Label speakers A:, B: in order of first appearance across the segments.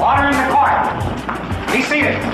A: Order in the court. Be seated.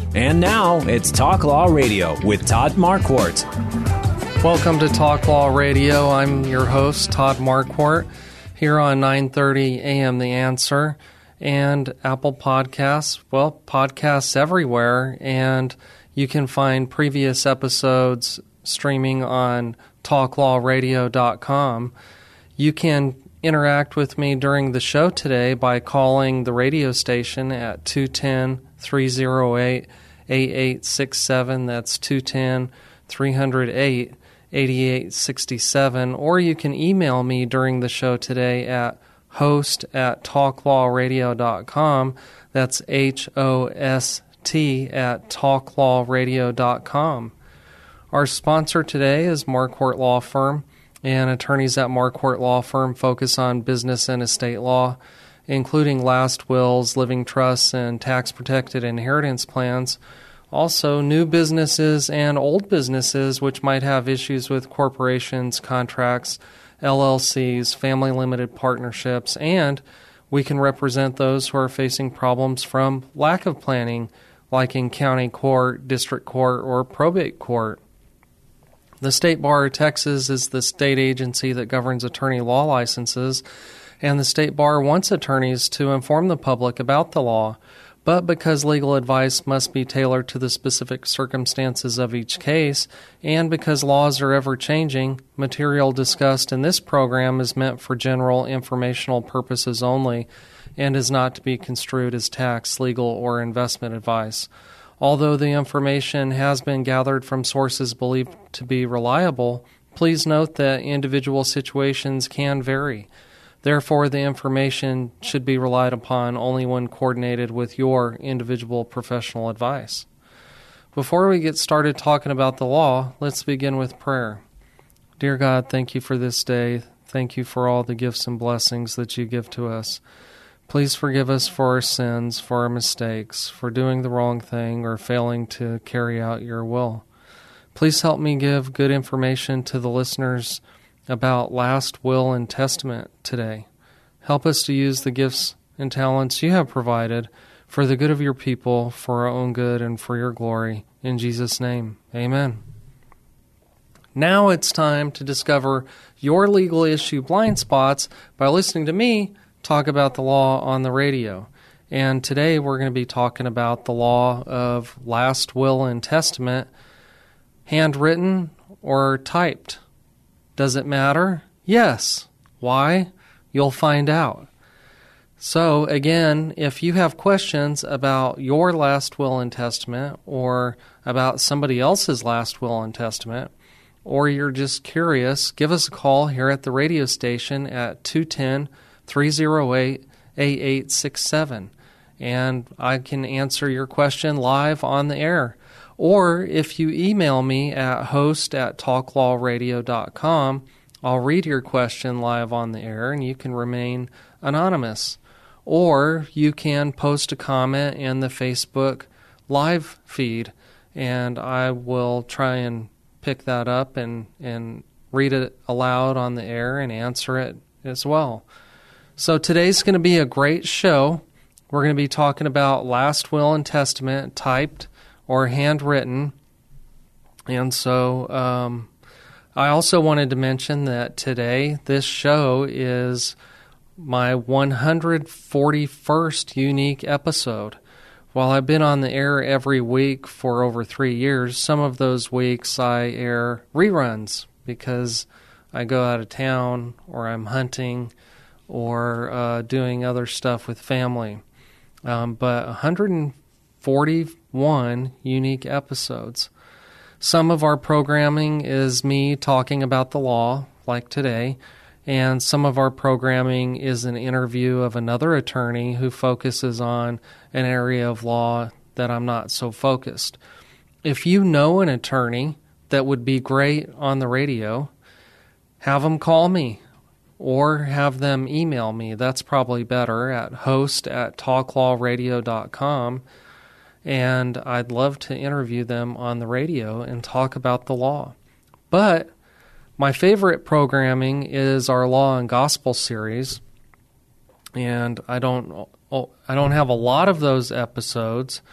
B: And now it's Talk Law Radio with Todd Marquardt.
C: Welcome to Talk Law Radio. I'm your host, Todd Marquardt, here on 9:30 a.m. The Answer and Apple Podcasts. Well, podcasts everywhere, and you can find previous episodes streaming on talklawradio.com. You can interact with me during the show today by calling the radio station at 210 308 8867. That's 210 308 8867. Or you can email me during the show today at host at talklawradio.com. That's H O S T at talklawradio.com. Our sponsor today is Marquardt Law Firm, and attorneys at Marquardt Law Firm focus on business and estate law, including last wills, living trusts, and tax protected inheritance plans. Also, new businesses and old businesses which might have issues with corporations, contracts, LLCs, family limited partnerships, and we can represent those who are facing problems from lack of planning, like in county court, district court, or probate court. The State Bar of Texas is the state agency that governs attorney law licenses, and the State Bar wants attorneys to inform the public about the law. But because legal advice must be tailored to the specific circumstances of each case, and because laws are ever changing, material discussed in this program is meant for general informational purposes only and is not to be construed as tax, legal, or investment advice. Although the information has been gathered from sources believed to be reliable, please note that individual situations can vary. Therefore, the information should be relied upon only when coordinated with your individual professional advice. Before we get started talking about the law, let's begin with prayer. Dear God, thank you for this day. Thank you for all the gifts and blessings that you give to us. Please forgive us for our sins, for our mistakes, for doing the wrong thing or failing to carry out your will. Please help me give good information to the listeners about last will and testament today. Help us to use the gifts and talents you have provided for the good of your people, for our own good, and for your glory. In Jesus' name, amen. Now it's time to discover your legal issue blind spots by listening to me talk about the law on the radio. And today we're going to be talking about the law of last will and testament, handwritten or typed. Does it matter? Yes. Why? You'll find out. So, again, if you have questions about your last will and testament or about somebody else's last will and testament, or you're just curious, give us a call here at the radio station at 210 308 8867 and I can answer your question live on the air. Or if you email me at host at talklawradio.com, I'll read your question live on the air and you can remain anonymous. Or you can post a comment in the Facebook live feed and I will try and pick that up and, and read it aloud on the air and answer it as well. So today's going to be a great show. We're going to be talking about last will and testament, typed or handwritten. And so um, I also wanted to mention that today this show is my 141st unique episode. While I've been on the air every week for over three years, some of those weeks I air reruns because I go out of town or I'm hunting or uh, doing other stuff with family. Um, but 141 unique episodes. Some of our programming is me talking about the law, like today, and some of our programming is an interview of another attorney who focuses on an area of law that I'm not so focused. If you know an attorney that would be great on the radio, have them call me or have them email me. That's probably better at host at talklawradio.com. And I'd love to interview them on the radio and talk about the law. But my favorite programming is our Law and Gospel series, and I don't I don't have a lot of those episodes,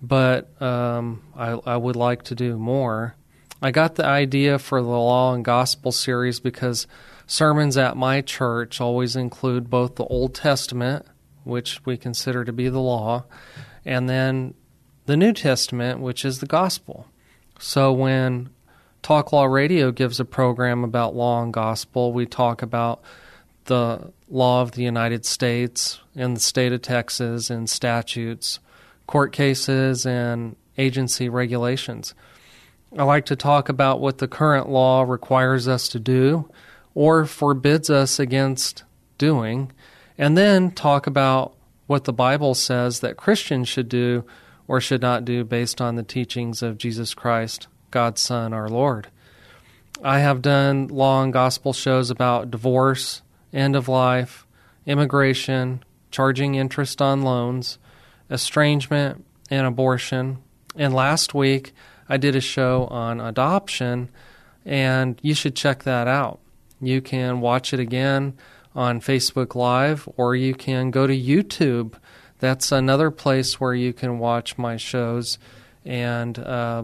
C: but um, I, I would like to do more. I got the idea for the Law and Gospel series because sermons at my church always include both the Old Testament, which we consider to be the law, and then the New Testament, which is the gospel. So when Talk Law Radio gives a program about law and gospel. We talk about the law of the United States and the state of Texas and statutes, court cases, and agency regulations. I like to talk about what the current law requires us to do or forbids us against doing, and then talk about what the Bible says that Christians should do or should not do based on the teachings of Jesus Christ God's Son, our Lord. I have done Law and gospel shows about divorce, end of life, immigration, charging interest on loans, estrangement, and abortion. And last week, I did a show on adoption, and you should check that out. You can watch it again on Facebook Live, or you can go to YouTube. That's another place where you can watch my shows. And uh,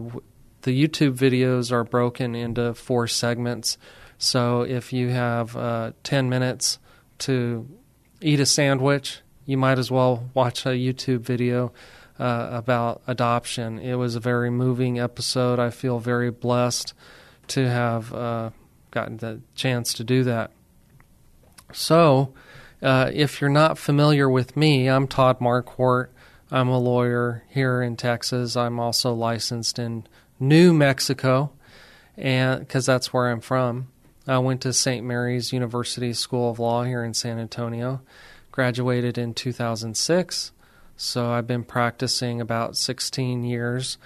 C: the YouTube videos are broken into four segments. So if you have uh, 10 minutes to eat a sandwich, you might as well watch a YouTube video uh, about adoption. It was a very moving episode. I feel very blessed to have uh, gotten the chance to do that. So, uh, if you're not familiar with me, I'm Todd Marquardt. I'm a lawyer here in Texas. I'm also licensed in New Mexico, and because that's where I'm from. I went to St. Mary's University School of Law here in San Antonio. Graduated in 2006, so I've been practicing about 16 years,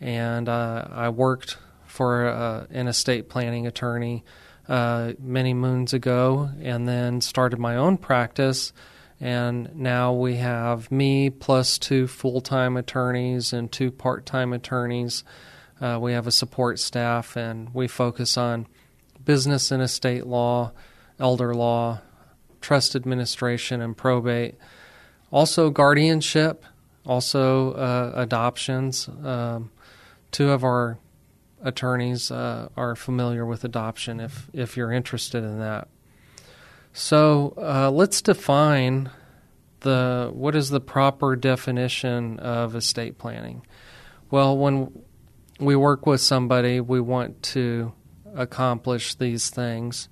C: and uh, I worked for uh, an estate planning attorney uh, many moons ago, and then started my own practice. And now we have me plus two full time attorneys and two part time attorneys uh, we have a support staff, and we focus on business and estate law, elder law, trust administration, and probate. Also, guardianship, also uh, adoptions. Um, two of our attorneys uh, are familiar with adoption if, if you're interested in that. So uh, let's define the what is the proper definition of estate planning. Well, when we work with somebody, we want to accomplish these things.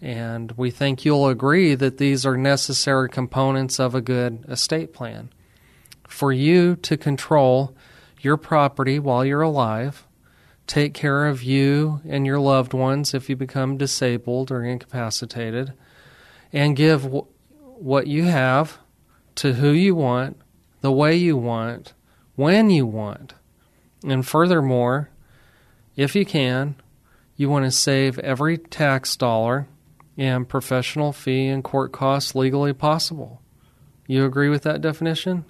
C: And we think you'll agree that these are necessary components of a good estate plan. For you to control your property while you're alive, take care of you and your loved ones if you become disabled or incapacitated, and give w- what you have to who you want, the way you want, when you want. And furthermore, if you can, you want to save every tax dollar and professional fee and court costs legally possible. You agree with that definition?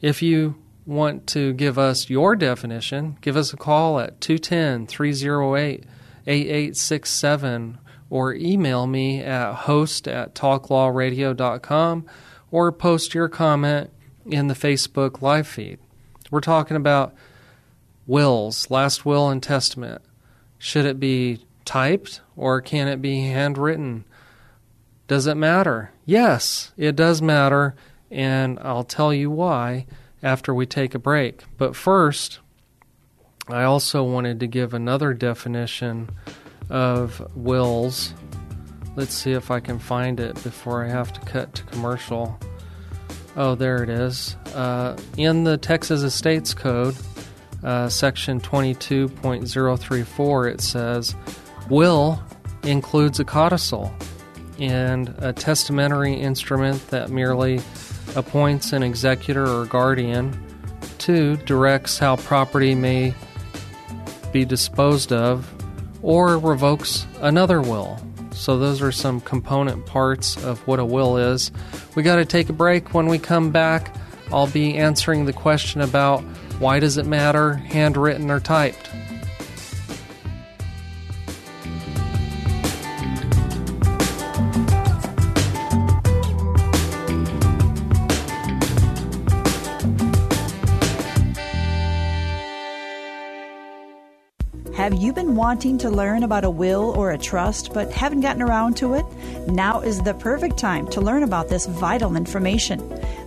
C: If you want to give us your definition, give us a call at 210 308 8867 or email me at host at talklawradio.com or post your comment in the Facebook live feed. We're talking about wills, last will and testament. Should it be typed or can it be handwritten? Does it matter? Yes, it does matter, and I'll tell you why after we take a break. But first, I also wanted to give another definition of wills. Let's see if I can find it before I have to cut to commercial. Oh, there it is. Uh, in the Texas Estates Code, uh, section 22.034, it says will includes a codicil and a testamentary instrument that merely appoints an executor or guardian. Two, directs how property may be disposed of or revokes another will. So, those are some component parts of what a will is. We got to take a break. When we come back, I'll be answering the question about why does it matter, handwritten or typed.
D: Wanting to learn about a will or a trust but haven't gotten around to it? Now is the perfect time to learn about this vital information.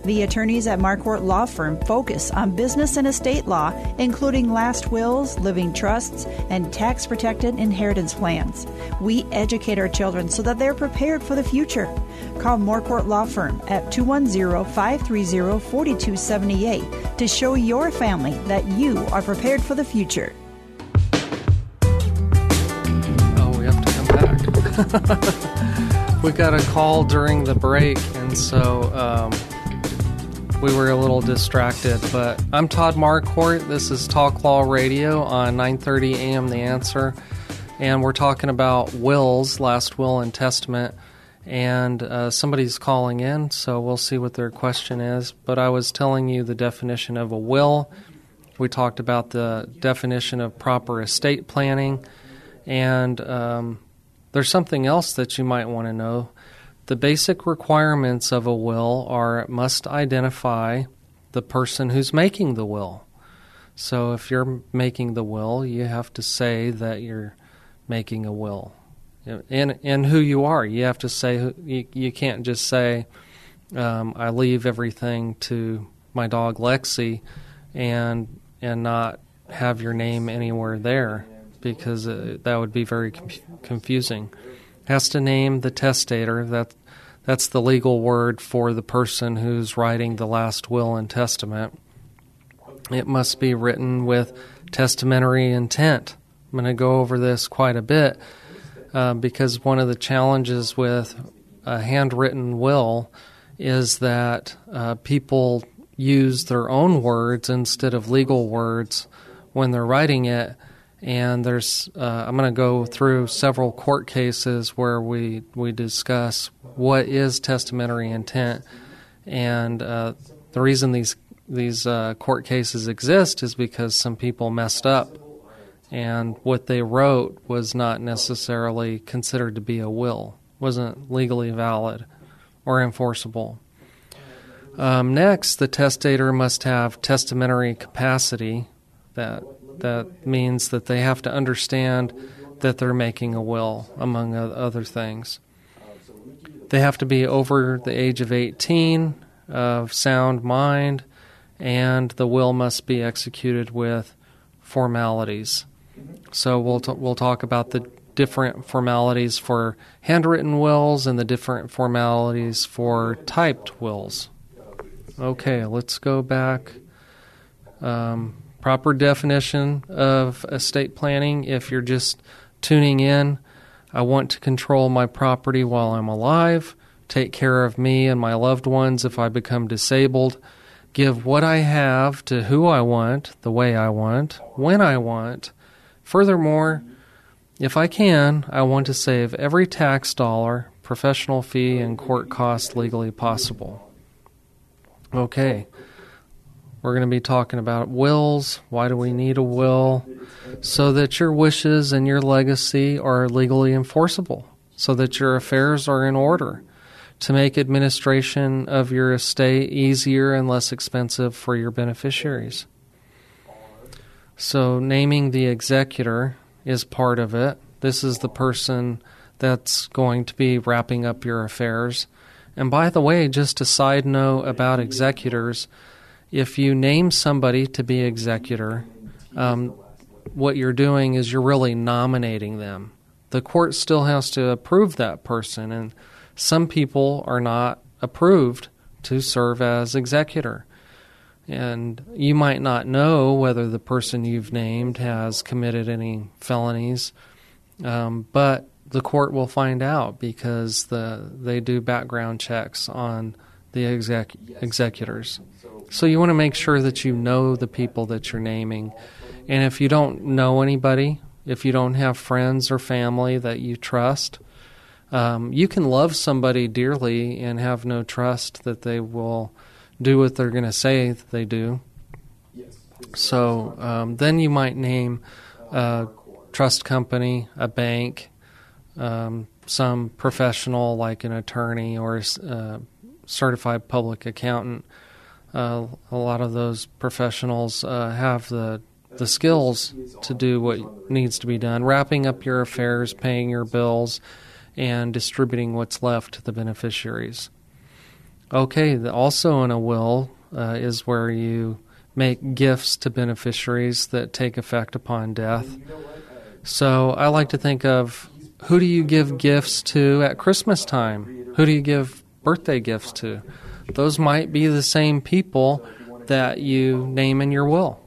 D: The attorneys at Marquardt Law Firm focus on business and estate law, including last wills, living trusts, and tax protected inheritance plans. We educate our children so that they're prepared for the future. Call Marquardt Law Firm at 210 530 4278 to show your family that you are prepared for the future.
C: we got a call during the break, and so um, we were a little distracted. But I'm Todd Marquardt. This is Talk Law Radio on 9:30 a.m. The Answer, and we're talking about wills, last will and testament. And uh, somebody's calling in, so we'll see what their question is. But I was telling you the definition of a will. We talked about the definition of proper estate planning, and um, there's something else that you might want to know. The basic requirements of a will are it must identify the person who's making the will. So if you're making the will, you have to say that you're making a will. And, and who you are. You have to say, you, you can't just say, um, I leave everything to my dog Lexi and, and not have your name anywhere there because uh, that would be very com- confusing. Has to name the testator. That that's the legal word for the person who's writing the last will and testament. It must be written with testamentary intent. I'm going to go over this quite a bit uh, because one of the challenges with a handwritten will is that uh, people use their own words instead of legal words when they're writing it and there's uh, I'm going to go through several court cases where we we discuss what is testamentary intent, and uh, the reason these these uh, court cases exist is because some people messed up, and what they wrote was not necessarily considered to be a will, wasn't legally valid or enforceable. Um, next, the testator must have testamentary capacity that that means that they have to understand that they're making a will, among other things. They have to be over the age of 18, of sound mind, and the will must be executed with formalities. So we'll t- we'll talk about the different formalities for handwritten wills and the different formalities for typed wills. Okay, let's go back. Um, proper definition of estate planning if you're just tuning in. I want to control my property while I'm alive, take care of me and my loved ones if I become disabled, give what I have to who I want, the way I want, when I want. Furthermore, if I can, I want to save every tax dollar, professional fee, and court cost legally possible. Okay. We're going to be talking about wills. Why do we need a will? So that your wishes and your legacy are legally enforceable, so that your affairs are in order, to make administration of your estate easier and less expensive for your beneficiaries. So, naming the executor is part of it. This is the person that's going to be wrapping up your affairs. And by the way, just a side note about executors if you name somebody to be executor, um, what you're doing is you're really nominating them. The court still has to approve that person, and some people are not approved to serve as executor. And you might not know whether the person you've named has committed any felonies, um, but the court will find out because the they do background checks on the exec, executors. So you want to make sure that you know the people that you're naming. And if you don't know anybody, if you don't have friends or family that you trust, um, you can love somebody dearly and have no trust that they will do what they're going to say that they do. So um, then you might name a trust company, a bank, um, some professional like an attorney or a uh, certified public accountant. Uh, a lot of those professionals uh, have the the skills to do what needs to be done, wrapping up your affairs, paying your bills, and distributing what's left to the beneficiaries. Okay, also in a will uh, is where you make gifts to beneficiaries that take effect upon death. So I like to think of who do you give gifts to at Christmas time? Who do you give birthday gifts to? Those might be the same people that you name in your will.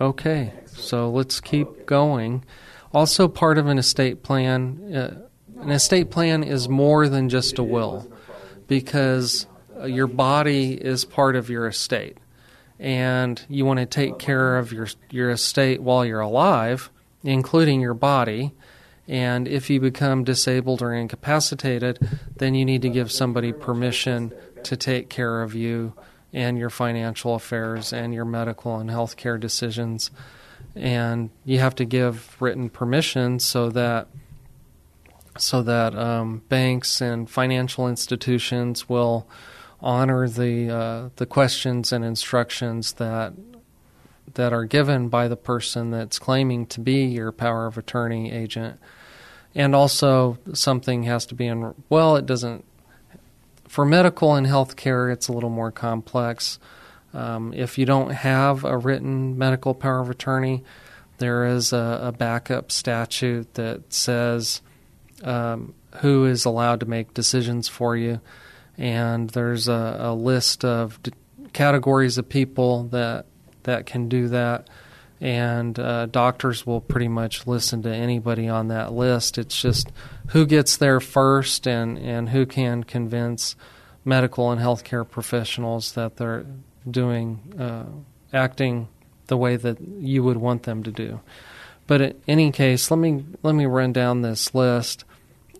C: Okay, so let's keep going. Also, part of an estate plan, uh, an estate plan is more than just a will because uh, your body is part of your estate. And you want to take care of your, your estate while you're alive, including your body. And if you become disabled or incapacitated, then you need to give somebody permission to take care of you and your financial affairs and your medical and health care decisions. And you have to give written permission so that so that um, banks and financial institutions will honor the uh, the questions and instructions that that are given by the person that's claiming to be your power of attorney agent. And also, something has to be in. Well, it doesn't. For medical and health care, it's a little more complex. Um, if you don't have a written medical power of attorney, there is a, a backup statute that says um, who is allowed to make decisions for you, and there's a, a list of d- categories of people that that can do that. And uh, doctors will pretty much listen to anybody on that list. It's just who gets there first, and, and who can convince medical and healthcare professionals that they're doing uh, acting the way that you would want them to do. But in any case, let me let me run down this list.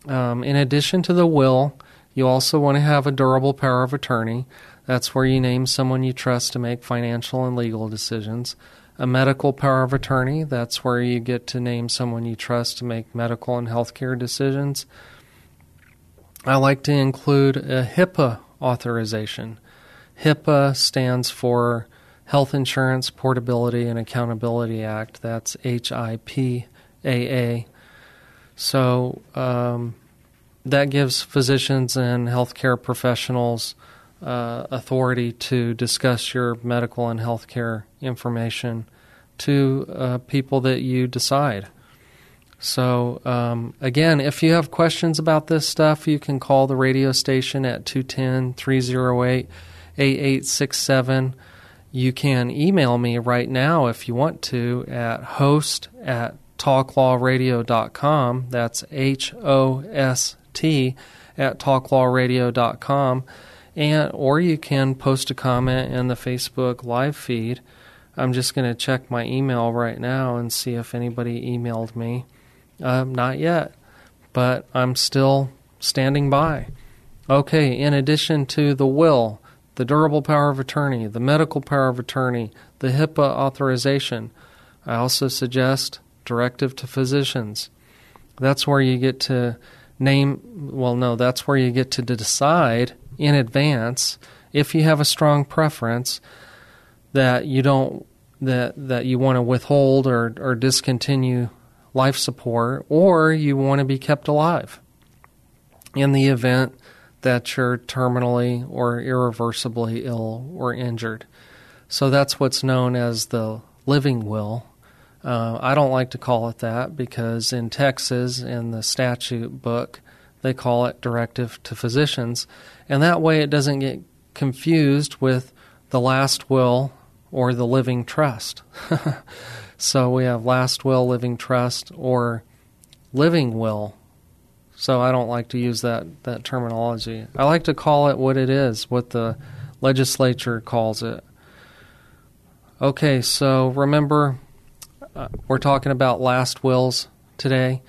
C: Um, in addition to the will, you also want to have a durable power of attorney. That's where you name someone you trust to make financial and legal decisions. A medical power of attorney, that's where you get to name someone you trust to make medical and healthcare decisions. I like to include a HIPAA authorization. HIPAA stands for Health Insurance Portability and Accountability Act. That's H I P A A. So um, that gives physicians and healthcare professionals uh, authority to discuss your medical and healthcare information to uh, people that you decide. So, um, again, if you have questions about this stuff, you can call the radio station at 210 308 8867. You can email me right now if you want to at host at talklawradio.com. That's H O S T at talklawradio.com. And, or you can post a comment in the Facebook live feed. I'm just going to check my email right now and see if anybody emailed me. Um, not yet, but I'm still standing by. Okay, in addition to the will, the durable power of attorney, the medical power of attorney, the HIPAA authorization, I also suggest directive to physicians. That's where you get to name, well, no, that's where you get to decide in advance if you have a strong preference that you don't that that you want to withhold or, or discontinue life support, or you want to be kept alive in the event that you're terminally or irreversibly ill or injured. So that's what's known as the living will. Uh, I don't like to call it that because in Texas, in the statute book, they call it directive to physicians. And that way it doesn't get confused with the last will or the living trust. so we have last will, living trust, or living will. So I don't like to use that, that terminology. I like to call it what it is, what the legislature calls it. Okay, so remember, uh, we're talking about last wills today,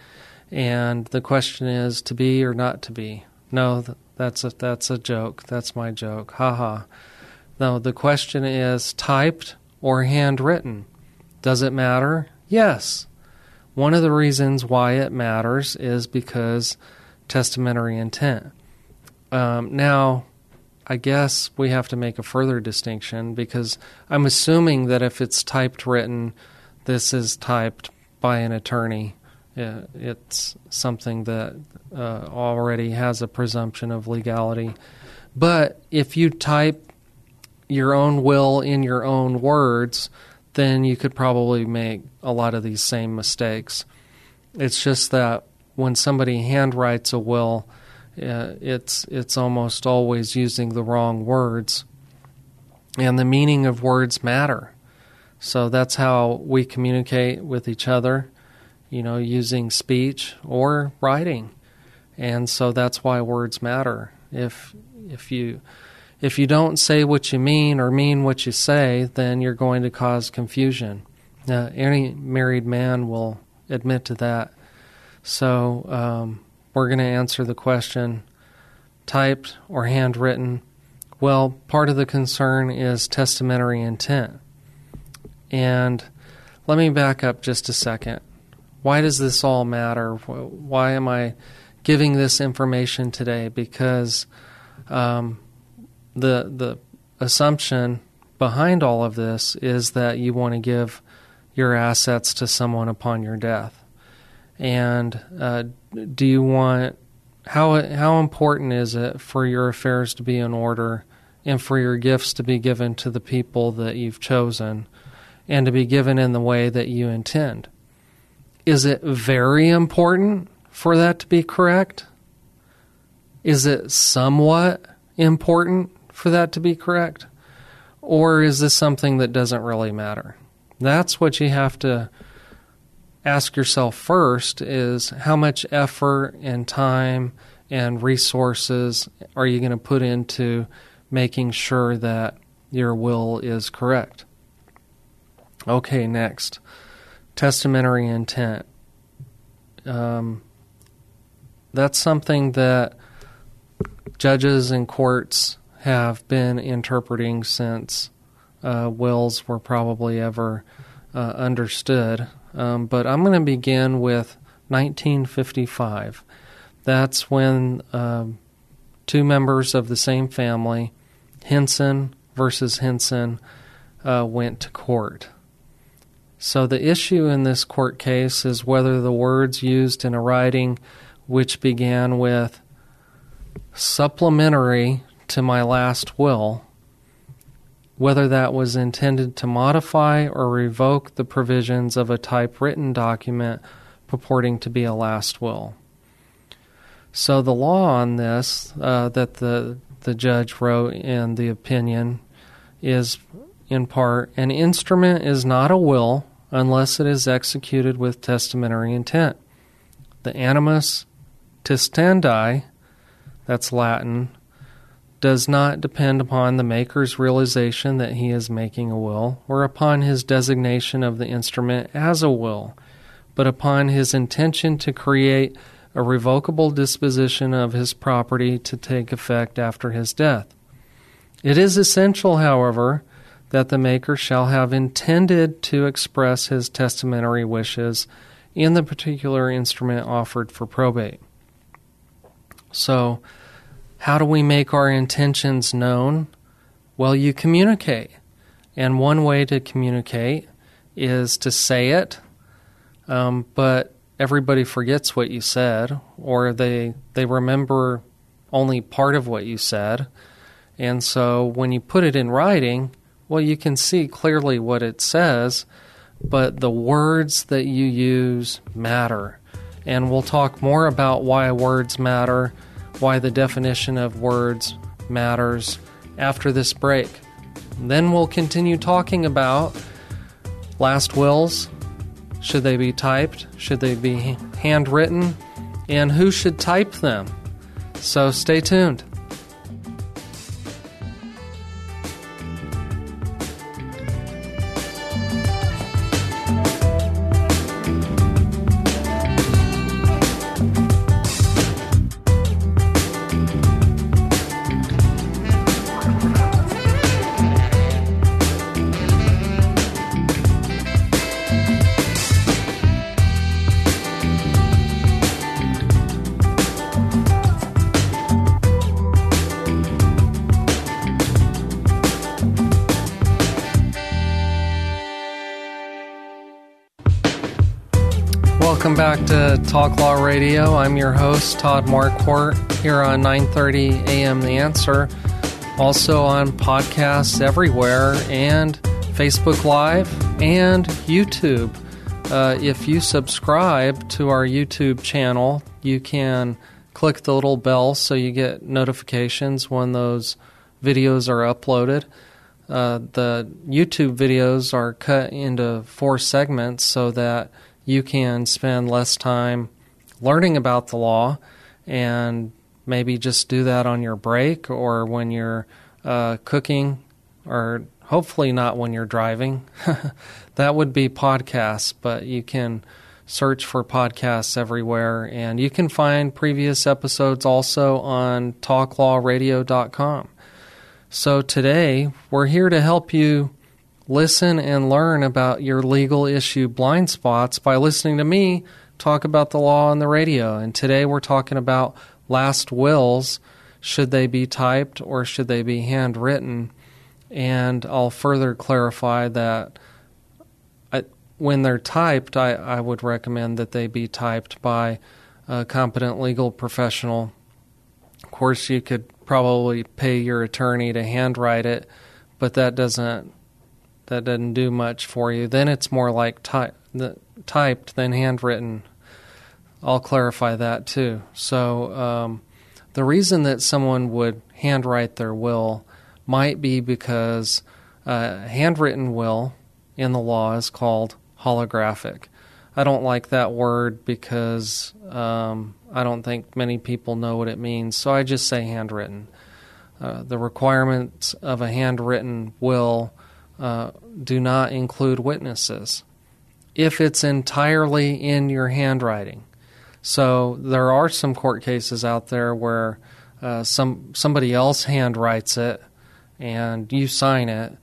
C: and the question is to be or not to be. No, that's a that's a joke. That's my joke. Ha ha. No, the question is typed or handwritten. Does it matter? Yes. One of the reasons why it matters is because testamentary intent. Um, now, I guess we have to make a further distinction because I'm assuming that if it's typed written, this is typed by an attorney. It's something that uh, already has a presumption of legality. But if you type your own will in your own words, then you could probably make a lot of these same mistakes. It's just that when somebody handwrites a will, uh, it's it's almost always using the wrong words, and the meaning of words matter. So that's how we communicate with each other, you know, using speech or writing, and so that's why words matter. If if you if you don't say what you mean or mean what you say, then you're going to cause confusion. Now, any married man will admit to that. So um, we're going to answer the question typed or handwritten. Well, part of the concern is testamentary intent. And let me back up just a second. Why does this all matter? Why am I giving this information today? Because um, the the assumption behind all of this is that you want to give your assets to someone upon your death. And uh, do you want how how important is it for your affairs to be in order and for your gifts to be given to the people that you've chosen and to be given in the way that you intend? Is it very important for that to be correct? Is it somewhat important for that to be correct? Or is this something that doesn't really matter? That's what you have to ask yourself first is how much effort and time and resources are you going to put into making sure that your will is correct? Okay, next. Testamentary intent. Um, that's something that judges and courts have been interpreting since uh, wills were probably ever uh, understood. Um, but I'm going to begin with 1955. That's when um, two members of the same family, Hinson versus Hinson, uh, went to court. So the issue in this court case is whether the words used in a writing which began with supplementary to my last will, whether that was intended to modify or revoke the provisions of a typewritten document purporting to be a last will. So the law on this uh, that the the judge wrote in the opinion is in part an instrument is not a will unless it is executed with testamentary intent. The animus testandi, that's Latin, does not depend upon the maker's realization that he is making a will or upon his designation of the instrument as a will, but upon his intention to create a revocable disposition of his property to take effect after his death. It is essential, however, that the maker shall have intended to express his testamentary wishes in the particular instrument offered for probate. So, how do we make our intentions known? Well, you communicate. And one way to communicate is to say it, um, but everybody forgets what you said, or they they remember only part of what you said. And so when you put it in writing, well, you can see clearly what it says, but the words that you use matter. And we'll talk more about why words matter, why the definition of words matters after this break. Then we'll continue talking about last wills. Should they be typed? Should they be handwritten? And who should type them? So stay tuned. Talk Law Radio. I'm your host Todd Marquardt here on 9:30 a.m. The Answer. Also on podcasts everywhere and Facebook Live and YouTube. Uh, if you subscribe to our YouTube channel, you can click the little bell so you get notifications when those videos are uploaded. Uh, the YouTube videos are cut into four segments so that you can spend less time learning about the law and maybe just do that on your break or when you're uh, cooking or hopefully not when you're driving. that would be podcasts, but you can search for podcasts everywhere and you can find previous episodes also on talklawradio.com. So today we're here to help you listen and learn about your legal issue blind spots by listening to me talk about the law on the radio. And today we're talking about last wills. Should they be typed or should they be handwritten? And I'll further clarify that I, when they're typed, I, I would recommend that they be typed by a competent legal professional. Of course, you could probably pay your attorney to handwrite it, but that doesn't that doesn't do much for you. Then it's more like type, the, typed than handwritten. I'll clarify that too. So, um, the reason that someone would handwrite their will might be because a handwritten will in the law is called holographic. I don't like that word because um, I don't think many people know what it means, so I just say handwritten. Uh, the requirements of a handwritten will uh, do not include witnesses if it's entirely in your handwriting. So there are some court cases out there where uh, some somebody else handwrites it and you sign it.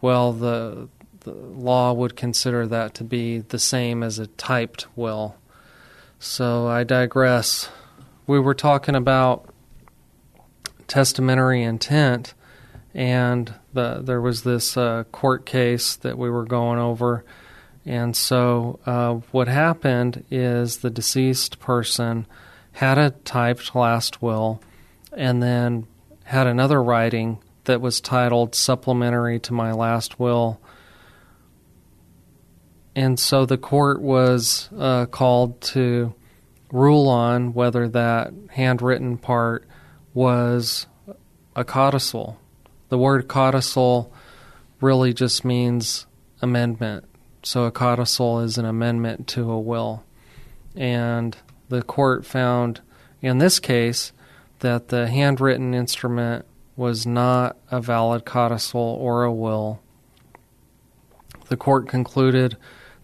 C: Well, the the law would consider that to be the same as a typed will. So I digress. We were talking about testamentary intent and the, there was this uh, court case that we were going over. And so, uh, what happened is the deceased person had a typed last will and then had another writing that was titled Supplementary to My Last Will. And so the court was uh, called to rule on whether that handwritten part was a codicil the word codicil really just means amendment. So a codicil is an amendment to a will. And the court found in this case that the handwritten instrument was not a valid codicil or a will. The court concluded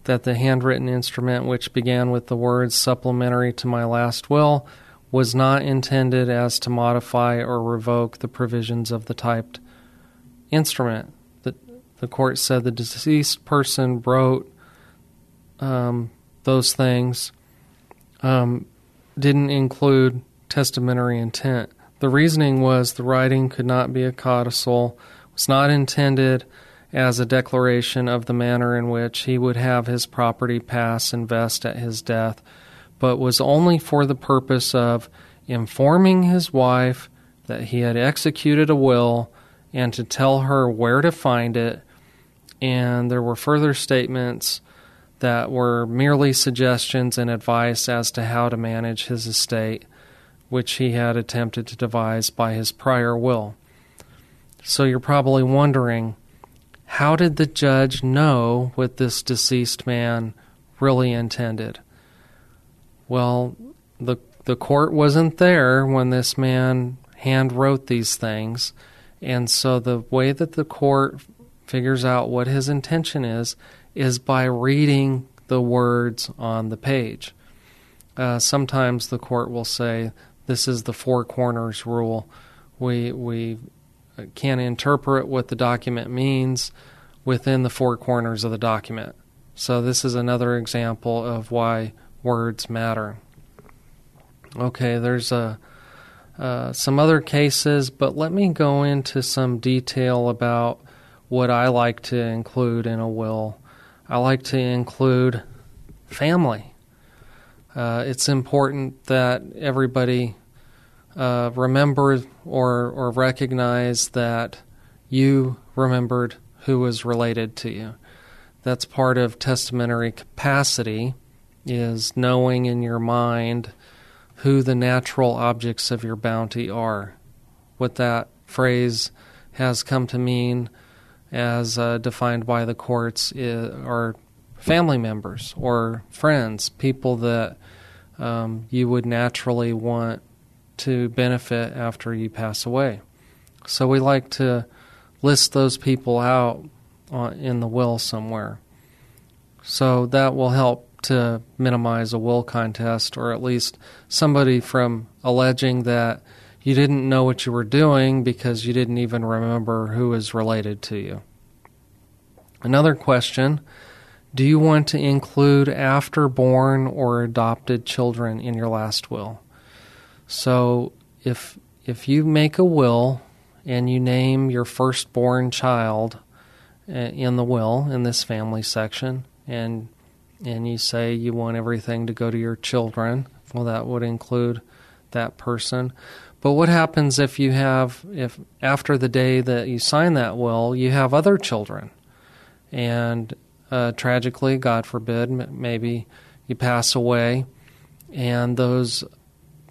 C: that the handwritten instrument, which began with the words supplementary to my last will, was not intended as to modify or revoke the provisions of the typed instrument. The, the court said the deceased person wrote um, those things, um, didn't include testamentary intent. The reasoning was the writing could not be a codicil, was not intended as a declaration of the manner in which he would have his property pass and vest at his death, but was only for the purpose of informing his wife that he had executed a will and to tell her where to find it. And there were further statements that were merely suggestions and advice as to how to manage his estate, which he had attempted to devise by his prior will. So you're probably wondering how did the judge know what this deceased man really intended? Well, the the court wasn't there when this man hand wrote these things, and so the way that the court figures out what his intention is is by reading the words on the page. Uh, sometimes the court will say, "This is the four corners rule." We we can interpret what the document means within the four corners of the document. So, this is another example of why words matter. Okay, there's a, uh, some other cases, but let me go into some detail about what I like to include in a will. I like to include family. Uh, it's important that everybody uh, remember or, or recognize that you remembered who was related to you. That's part of testamentary capacity is knowing in your mind who the natural objects of your bounty are. What that phrase has come to mean as uh, defined by the courts is, are family members or friends, people that um, you would naturally want to benefit after you pass away. So we like to list those people out in the will somewhere. So that will help to minimize a will contest, or at least somebody from alleging that you didn't know what you were doing because you didn't even remember who was related to you. Another question Do you want to include after born or adopted children in your last will? So if if you make a will and you name your firstborn child uh, in the will in this family section and and you say you want everything to go to your children, well that would include that person. But what happens if you have if after the day that you sign that will, you have other children and uh, tragically, God forbid, maybe you pass away, and those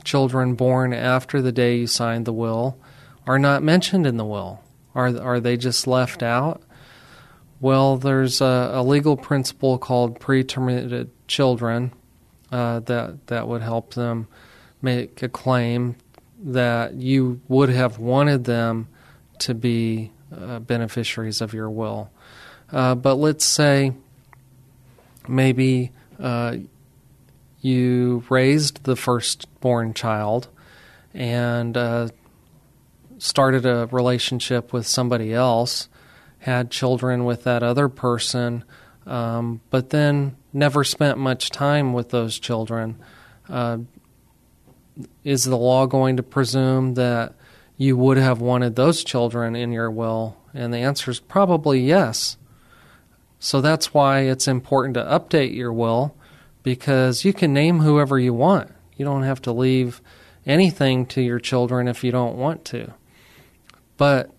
C: children born after the day you signed the will are not mentioned in the will? Are, are they just left out? Well, there's a, a legal principle called pretermitted children uh, that, that would help them make a claim that you would have wanted them to be uh, beneficiaries of your will. Uh, but let's say maybe uh, you raised the firstborn child and uh, started a relationship with somebody else, had children with that other person, um, but then never spent much time with those children. Uh, is the law going to presume that you would have wanted those children in your will? And the answer is probably yes. So that's why it's important to update your will because you can name whoever you want. You don't have to leave anything to your children if you don't want to. But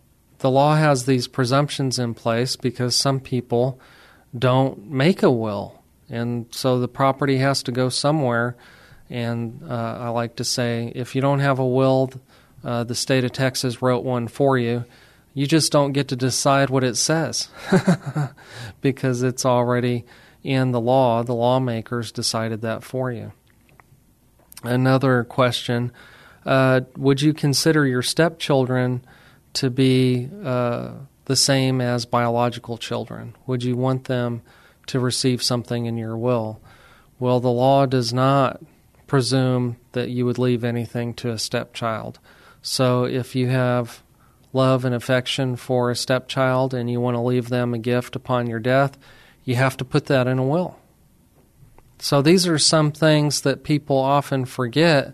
C: the law has these presumptions in place because some people don't make a will. And so the property has to go somewhere. And uh, I like to say if you don't have a will, uh, the state of Texas wrote one for you. You just don't get to decide what it says because it's already in the law. The lawmakers decided that for you. Another question uh, Would you consider your stepchildren to be uh, the same as biological children? Would you want them to receive something in your will? Well, the law does not presume that you would leave anything to a stepchild. So if you have love and affection for a stepchild and you want to leave them a gift upon your death, you have to put that in a will. So these are some things that people often forget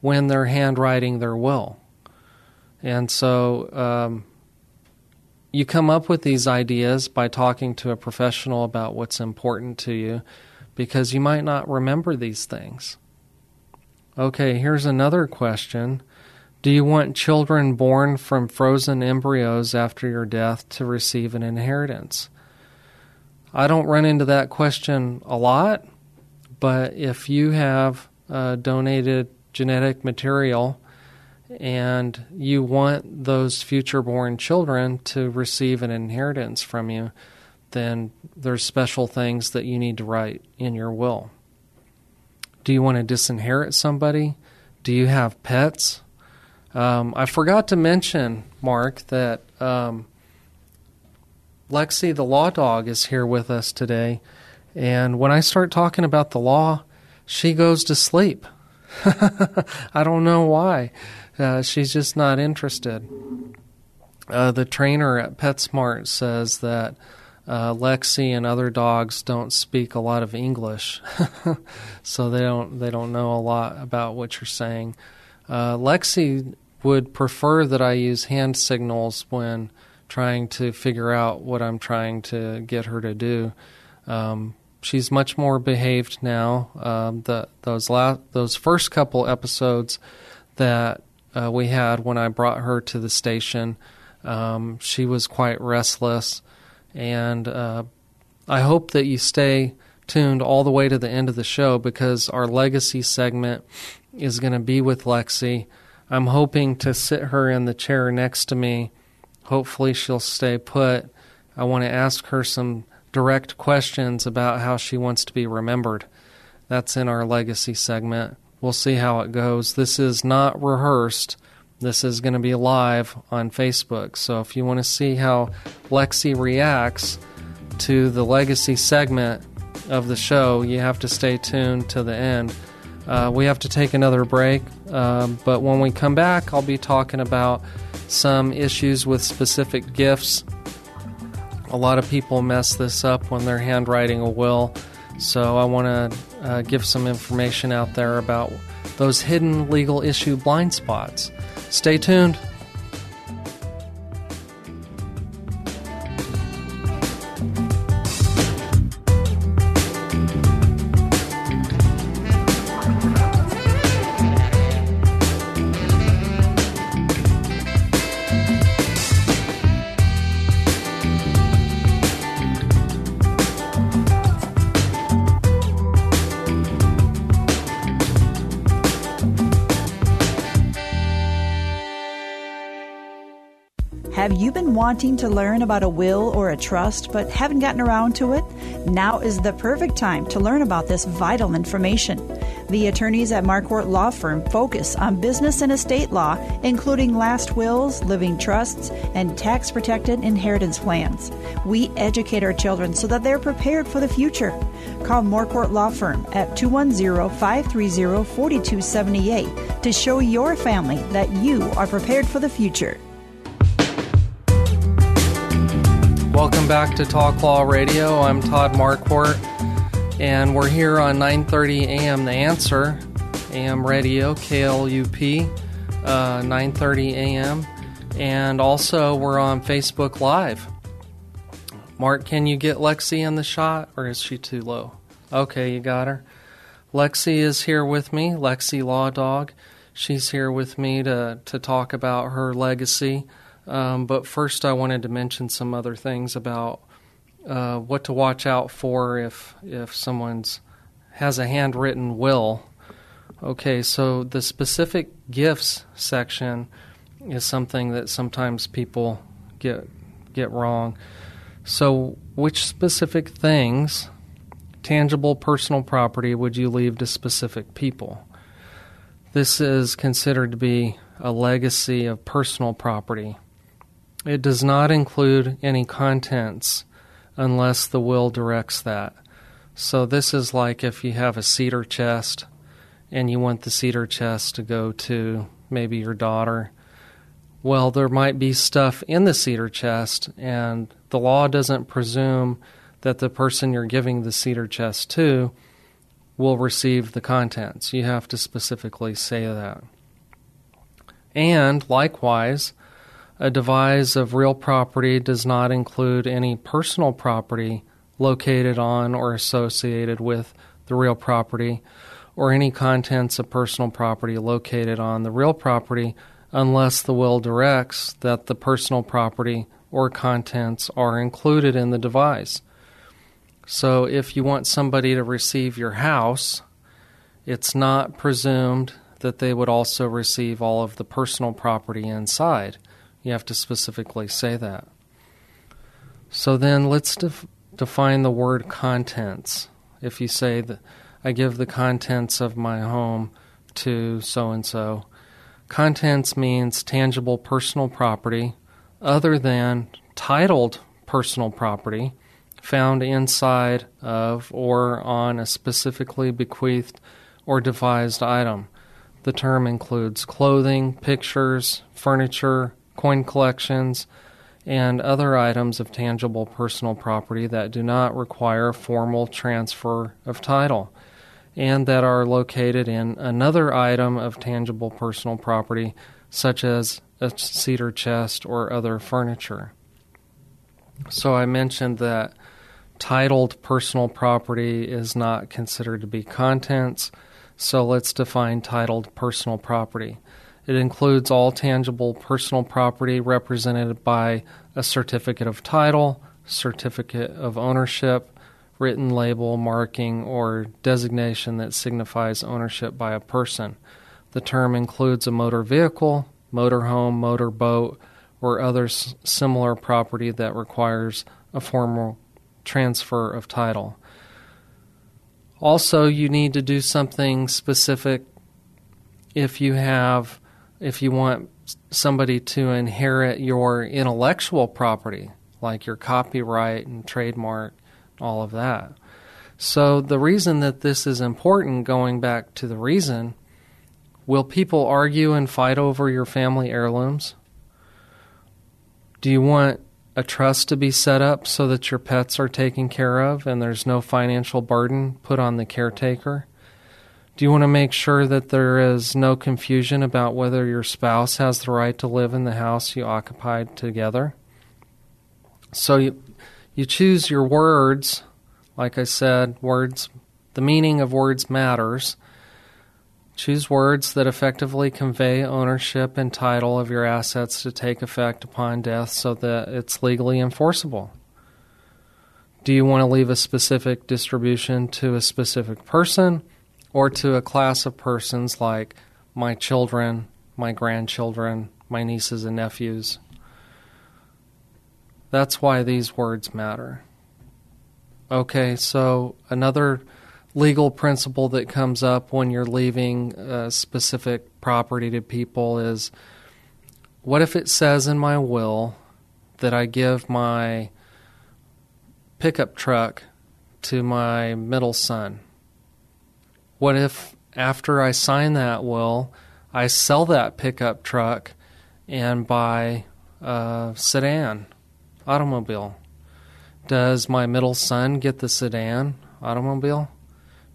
C: when they're handwriting their will. And so um, you come up with these ideas by talking to a professional about what's important to you because you might not remember these things. Okay, here's another question. Do you want children born from frozen embryos after your death to receive an inheritance? I don't run into that question a lot, but if you have uh, donated genetic material and you want those future born children to receive an inheritance from you, then there's special things that you need to write in your will. Do you want to disinherit somebody? Do you have pets? Um, I forgot to mention, Mark, that um, Lexi the law dog is here with us today. And when I start talking about the law, she goes to sleep. I don't know why. Uh, she's just not interested. Uh, the trainer at PetSmart says that uh, Lexi and other dogs don't speak a lot of English, so they don't they don't know a lot about what you're saying. Uh, Lexi would prefer that I use hand signals when trying to figure out what I'm trying to get her to do. Um, she's much more behaved now. Um, the those last those first couple episodes that uh, we had when I brought her to the station, um, she was quite restless and uh, I hope that you stay tuned all the way to the end of the show because our legacy segment is going to be with Lexi. I'm hoping to sit her in the chair next to me. Hopefully, she'll stay put. I want to ask her some direct questions about how she wants to be remembered. That's in our legacy segment. We'll see how it goes. This is not rehearsed. This is going to be live on Facebook. So if you want to see how Lexi reacts to the legacy segment of the show, you have to stay tuned to the end. Uh, we have to take another break, um, but when we come back, I'll be talking about some issues with specific gifts. A lot of people mess this up when they're handwriting a will, so I want to uh, give some information out there about those hidden legal issue blind spots. Stay tuned.
D: Wanting to learn about a will or a trust but haven't gotten around to it? Now is the perfect time to learn about this vital information. The attorneys at Marquardt Law Firm focus on business and estate law, including last wills, living trusts, and tax protected inheritance plans. We educate our children so that they're prepared for the future. Call Marquardt Law Firm at 210 530 4278 to show your family that you are prepared for the future.
C: Welcome back to Talk Law Radio. I'm Todd Marquardt, and we're here on 9:30 a.m. The Answer, AM Radio, KLUP, uh, 9:30 a.m. And also, we're on Facebook Live. Mark, can you get Lexi in the shot, or is she too low? Okay, you got her. Lexi is here with me. Lexi Law Dog. She's here with me to to talk about her legacy. Um, but first, I wanted to mention some other things about uh, what to watch out for if if someone's has a handwritten will. Okay, so the specific gifts section is something that sometimes people get get wrong. So, which specific things, tangible personal property, would you leave to specific people? This is considered to be a legacy of personal property. It does not include any contents unless the will directs that. So, this is like if you have a cedar chest and you want the cedar chest to go to maybe your daughter. Well, there might be stuff in the cedar chest, and the law doesn't presume that the person you're giving the cedar chest to will receive the contents. You have to specifically say that. And likewise, a devise of real property does not include any personal property located on or associated with the real property, or any contents of personal property located on the real property unless the will directs that the personal property or contents are included in the devise. So if you want somebody to receive your house, it's not presumed that they would also receive all of the personal property inside. You have to specifically say that. So then let's def- define the word contents. If you say that I give the contents of my home to so and so, contents means tangible personal property other than titled personal property found inside of or on a specifically bequeathed or devised item. The term includes clothing, pictures, furniture, coin collections, and other items of tangible personal property that do not require formal transfer of title and that are located in another item of tangible personal property, such as a cedar chest or other furniture. So I mentioned that titled personal property is not considered to be contents, so let's define titled personal property. It includes all tangible personal property represented by a certificate of title, certificate of ownership, written label, marking, or designation that signifies ownership by a person. The term includes a motor vehicle, motorhome, motorboat, or other s- similar property that requires a formal transfer of title. Also, you need to do something specific if you have if you want somebody to inherit your intellectual property, like your copyright and trademark, all of that. So, the reason that this is important, going back to the reason, will people argue and fight over your family heirlooms? Do you want a trust to be set up so that your pets are taken care of and there's no financial burden put on the caretaker? Do you want to make sure that there is no confusion about whether your spouse has the right to live in the house you occupied together? So you, you choose your words. Like I said, words, the meaning of words matters. Choose words that effectively convey ownership and title of your assets to take effect upon death so that it's legally enforceable. Do you want to leave a specific distribution to a specific person? Or to a class of persons like my children, my grandchildren, my nieces and nephews. That's why these words matter. Okay, so another legal principle that comes up when you're leaving a specific property to people is what if it says in my will that I give my pickup truck to my middle son? What if after I sign that will, I sell that pickup truck and buy a sedan automobile? Does my middle son get the sedan automobile?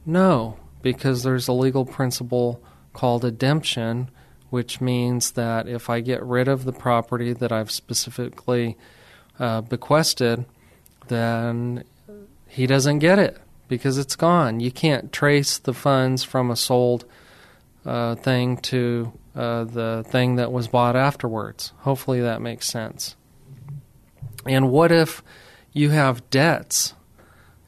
C: No, because there's a legal principle called ademption, which means that if I get rid of the property that I've specifically uh, bequested, then he doesn't get it because it's gone. You can't trace the funds from a sold uh, thing to uh, the thing that was bought afterwards. Hopefully that makes sense. And what if you have debts?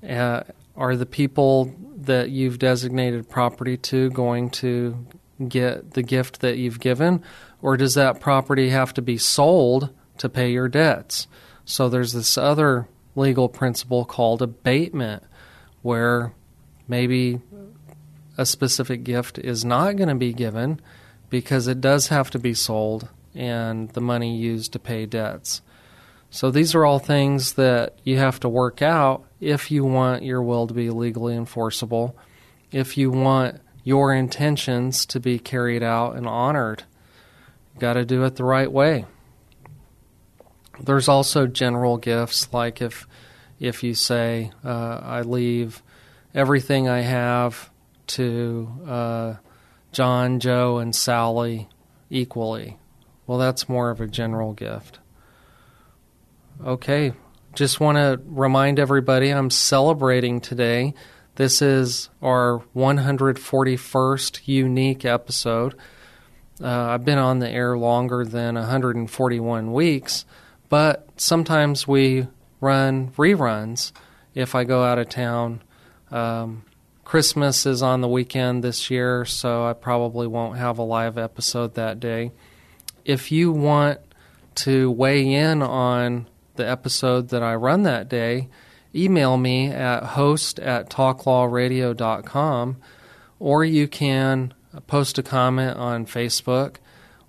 C: Uh, are the people that you've designated property to going to get the gift that you've given? Or does that property have to be sold to pay your debts? So there's this other legal principle called abatement where maybe a specific gift is not going to be given because it does have to be sold and the money used to pay debts. So these are all things that you have to work out if you want your will to be legally enforceable, if you want your intentions to be carried out and honored. You got to do it the right way. There's also general gifts like if if you say, uh, I leave everything I have to uh, John, Joe, and Sally equally. Well, that's more of a general gift. Okay, just want to remind everybody I'm celebrating today This is our 141st unique episode. Uh, I've been on the air longer than 141 weeks, but sometimes we run reruns if I go out of town. Um, Christmas is on the weekend this year, so I probably won't have a live episode that day. If you want to weigh in on the episode that I run that day, email me at host at talklawradio.com or you can post a comment on Facebook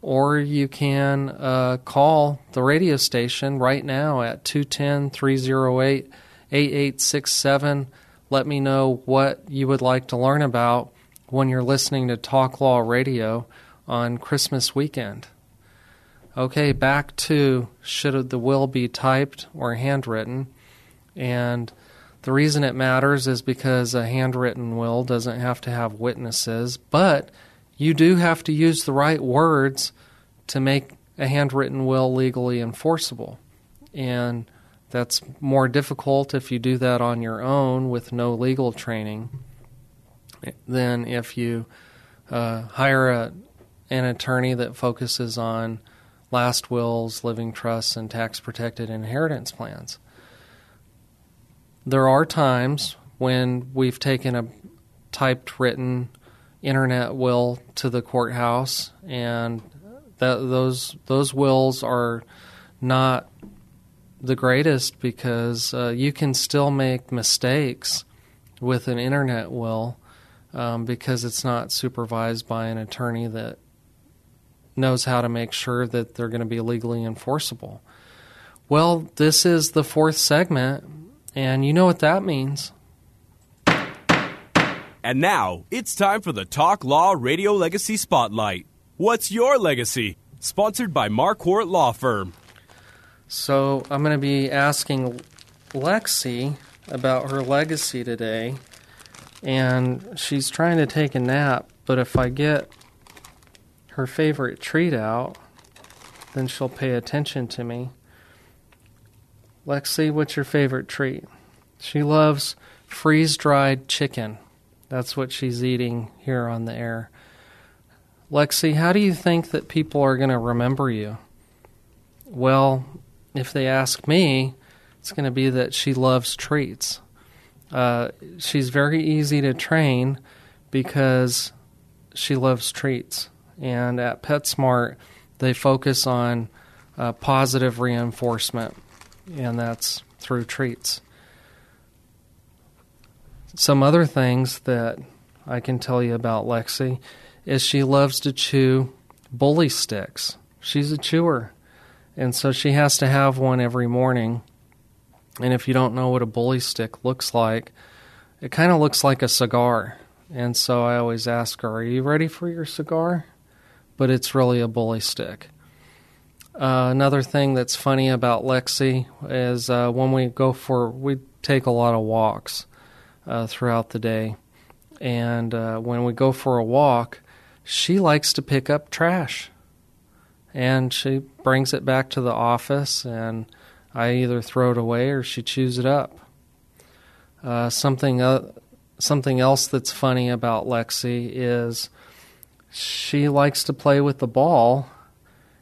C: or you can uh, call the radio station right now at 210 308 8867 let me know what you would like to learn about when you're listening to Talk Law Radio on Christmas weekend. Okay, back to should the will be typed or handwritten? And the reason it matters is because a handwritten will doesn't have to have witnesses, but you do have to use the right words to make a handwritten will legally enforceable. And that's more difficult if you do that on your own with no legal training than if you uh, hire a, an attorney that focuses on last wills, living trusts, and tax protected inheritance plans. There are times when we've taken a typed written internet will to the courthouse, and that, those those wills are not the greatest because uh, you can still make mistakes with an internet will um, because it's not supervised by an attorney that knows how to make sure that they're going to be legally enforceable. Well, this is the fourth segment, and you know what that means.
E: And now it's time for the Talk Law Radio Legacy Spotlight. What's your legacy? Sponsored by Marquardt Law Firm.
C: So I'm going to be asking Lexi about her legacy today, and she's trying to take a nap. But if I get her favorite treat out, then she'll pay attention to me. Lexi, what's your favorite treat? She loves freeze dried chicken. That's what she's eating here on the air. Lexi, how do you think that people are going to remember you? Well, if they ask me, it's going to be that she loves treats. Uh, she's very easy to train because she loves treats. And at PetSmart, they focus on uh, positive reinforcement, and that's through treats. Some other things that I can tell you about Lexi is she loves to chew bully sticks. She's a chewer. And so she has to have one every morning. And if you don't know what a bully stick looks like, it kind of looks like a cigar. And so I always ask her, Are you ready for your cigar? But it's really a bully stick. Uh, another thing that's funny about Lexi is uh, when we go for, we take a lot of walks uh, throughout the day. And uh, when we go for a walk, she likes to pick up trash and she brings it back to the office, and I either throw it away or she chews it up. Uh, something something else that's funny about Lexi is she likes to play with the ball,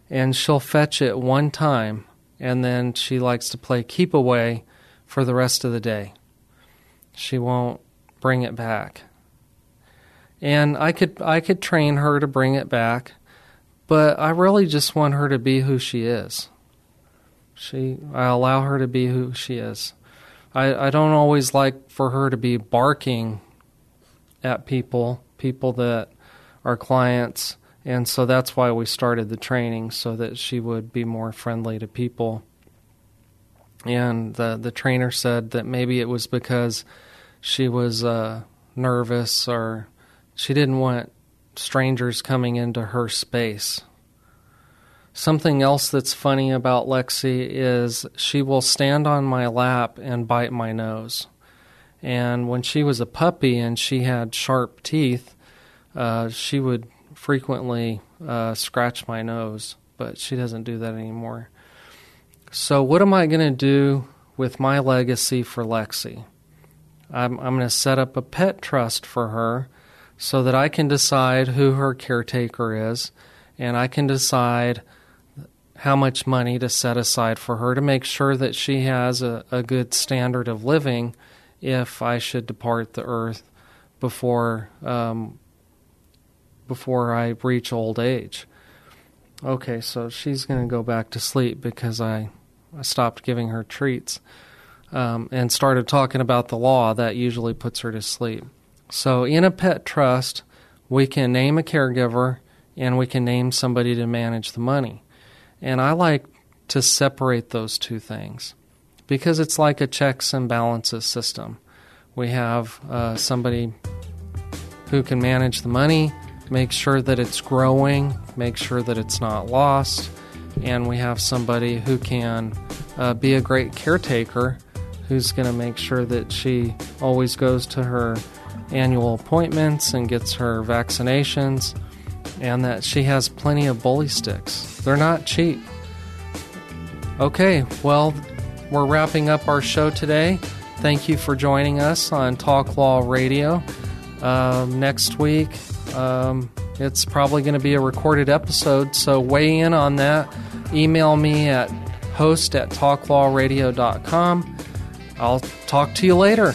C: and she'll fetch it one time, and then she likes to play keep away for the rest of the day. She won't bring it back. And I could I could train her to bring it back but I really just want her to be who she is. She, I allow her to be who she is. I, I don't always like for her to be barking at people, people that are clients, and so that's why we started the training so that she would be more friendly to people. And the the trainer said that maybe it was because she was uh, nervous or she didn't want strangers coming into her space. Something else that's funny about Lexi is she will stand on my lap and bite my nose. And when she was a puppy and she had sharp teeth, uh, she would frequently uh, scratch my nose, but she doesn't do that anymore. So, what am I going to do with my legacy for Lexi? I'm, I'm going to set up a pet trust for her so that I can decide who her caretaker is and I can decide how much money to set aside for her to make sure that she has a, a good standard of living if I should depart the earth before um, before I reach old age. Okay, so she's going to go back to sleep because I, I stopped giving her treats um, and started talking about the law. That usually puts her to sleep. So, in a pet trust, we can name a caregiver and we can name somebody to manage the money. And I like to separate those two things because it's like a checks and balances system. We have uh, somebody who can manage the money, make sure that it's growing, make sure that it's not lost, and we have somebody who can uh, be a great caretaker who's going to make sure that she always goes to her annual appointments and gets her vaccinations and that she has plenty of bully sticks. They're not cheap. Okay, well, we're wrapping up our show today. Thank you for joining us on Talk Law Radio. Um, next week, um, it's probably going to be a recorded episode, so weigh in on that. Email me at host at talklawradio.com. I'll talk to you later.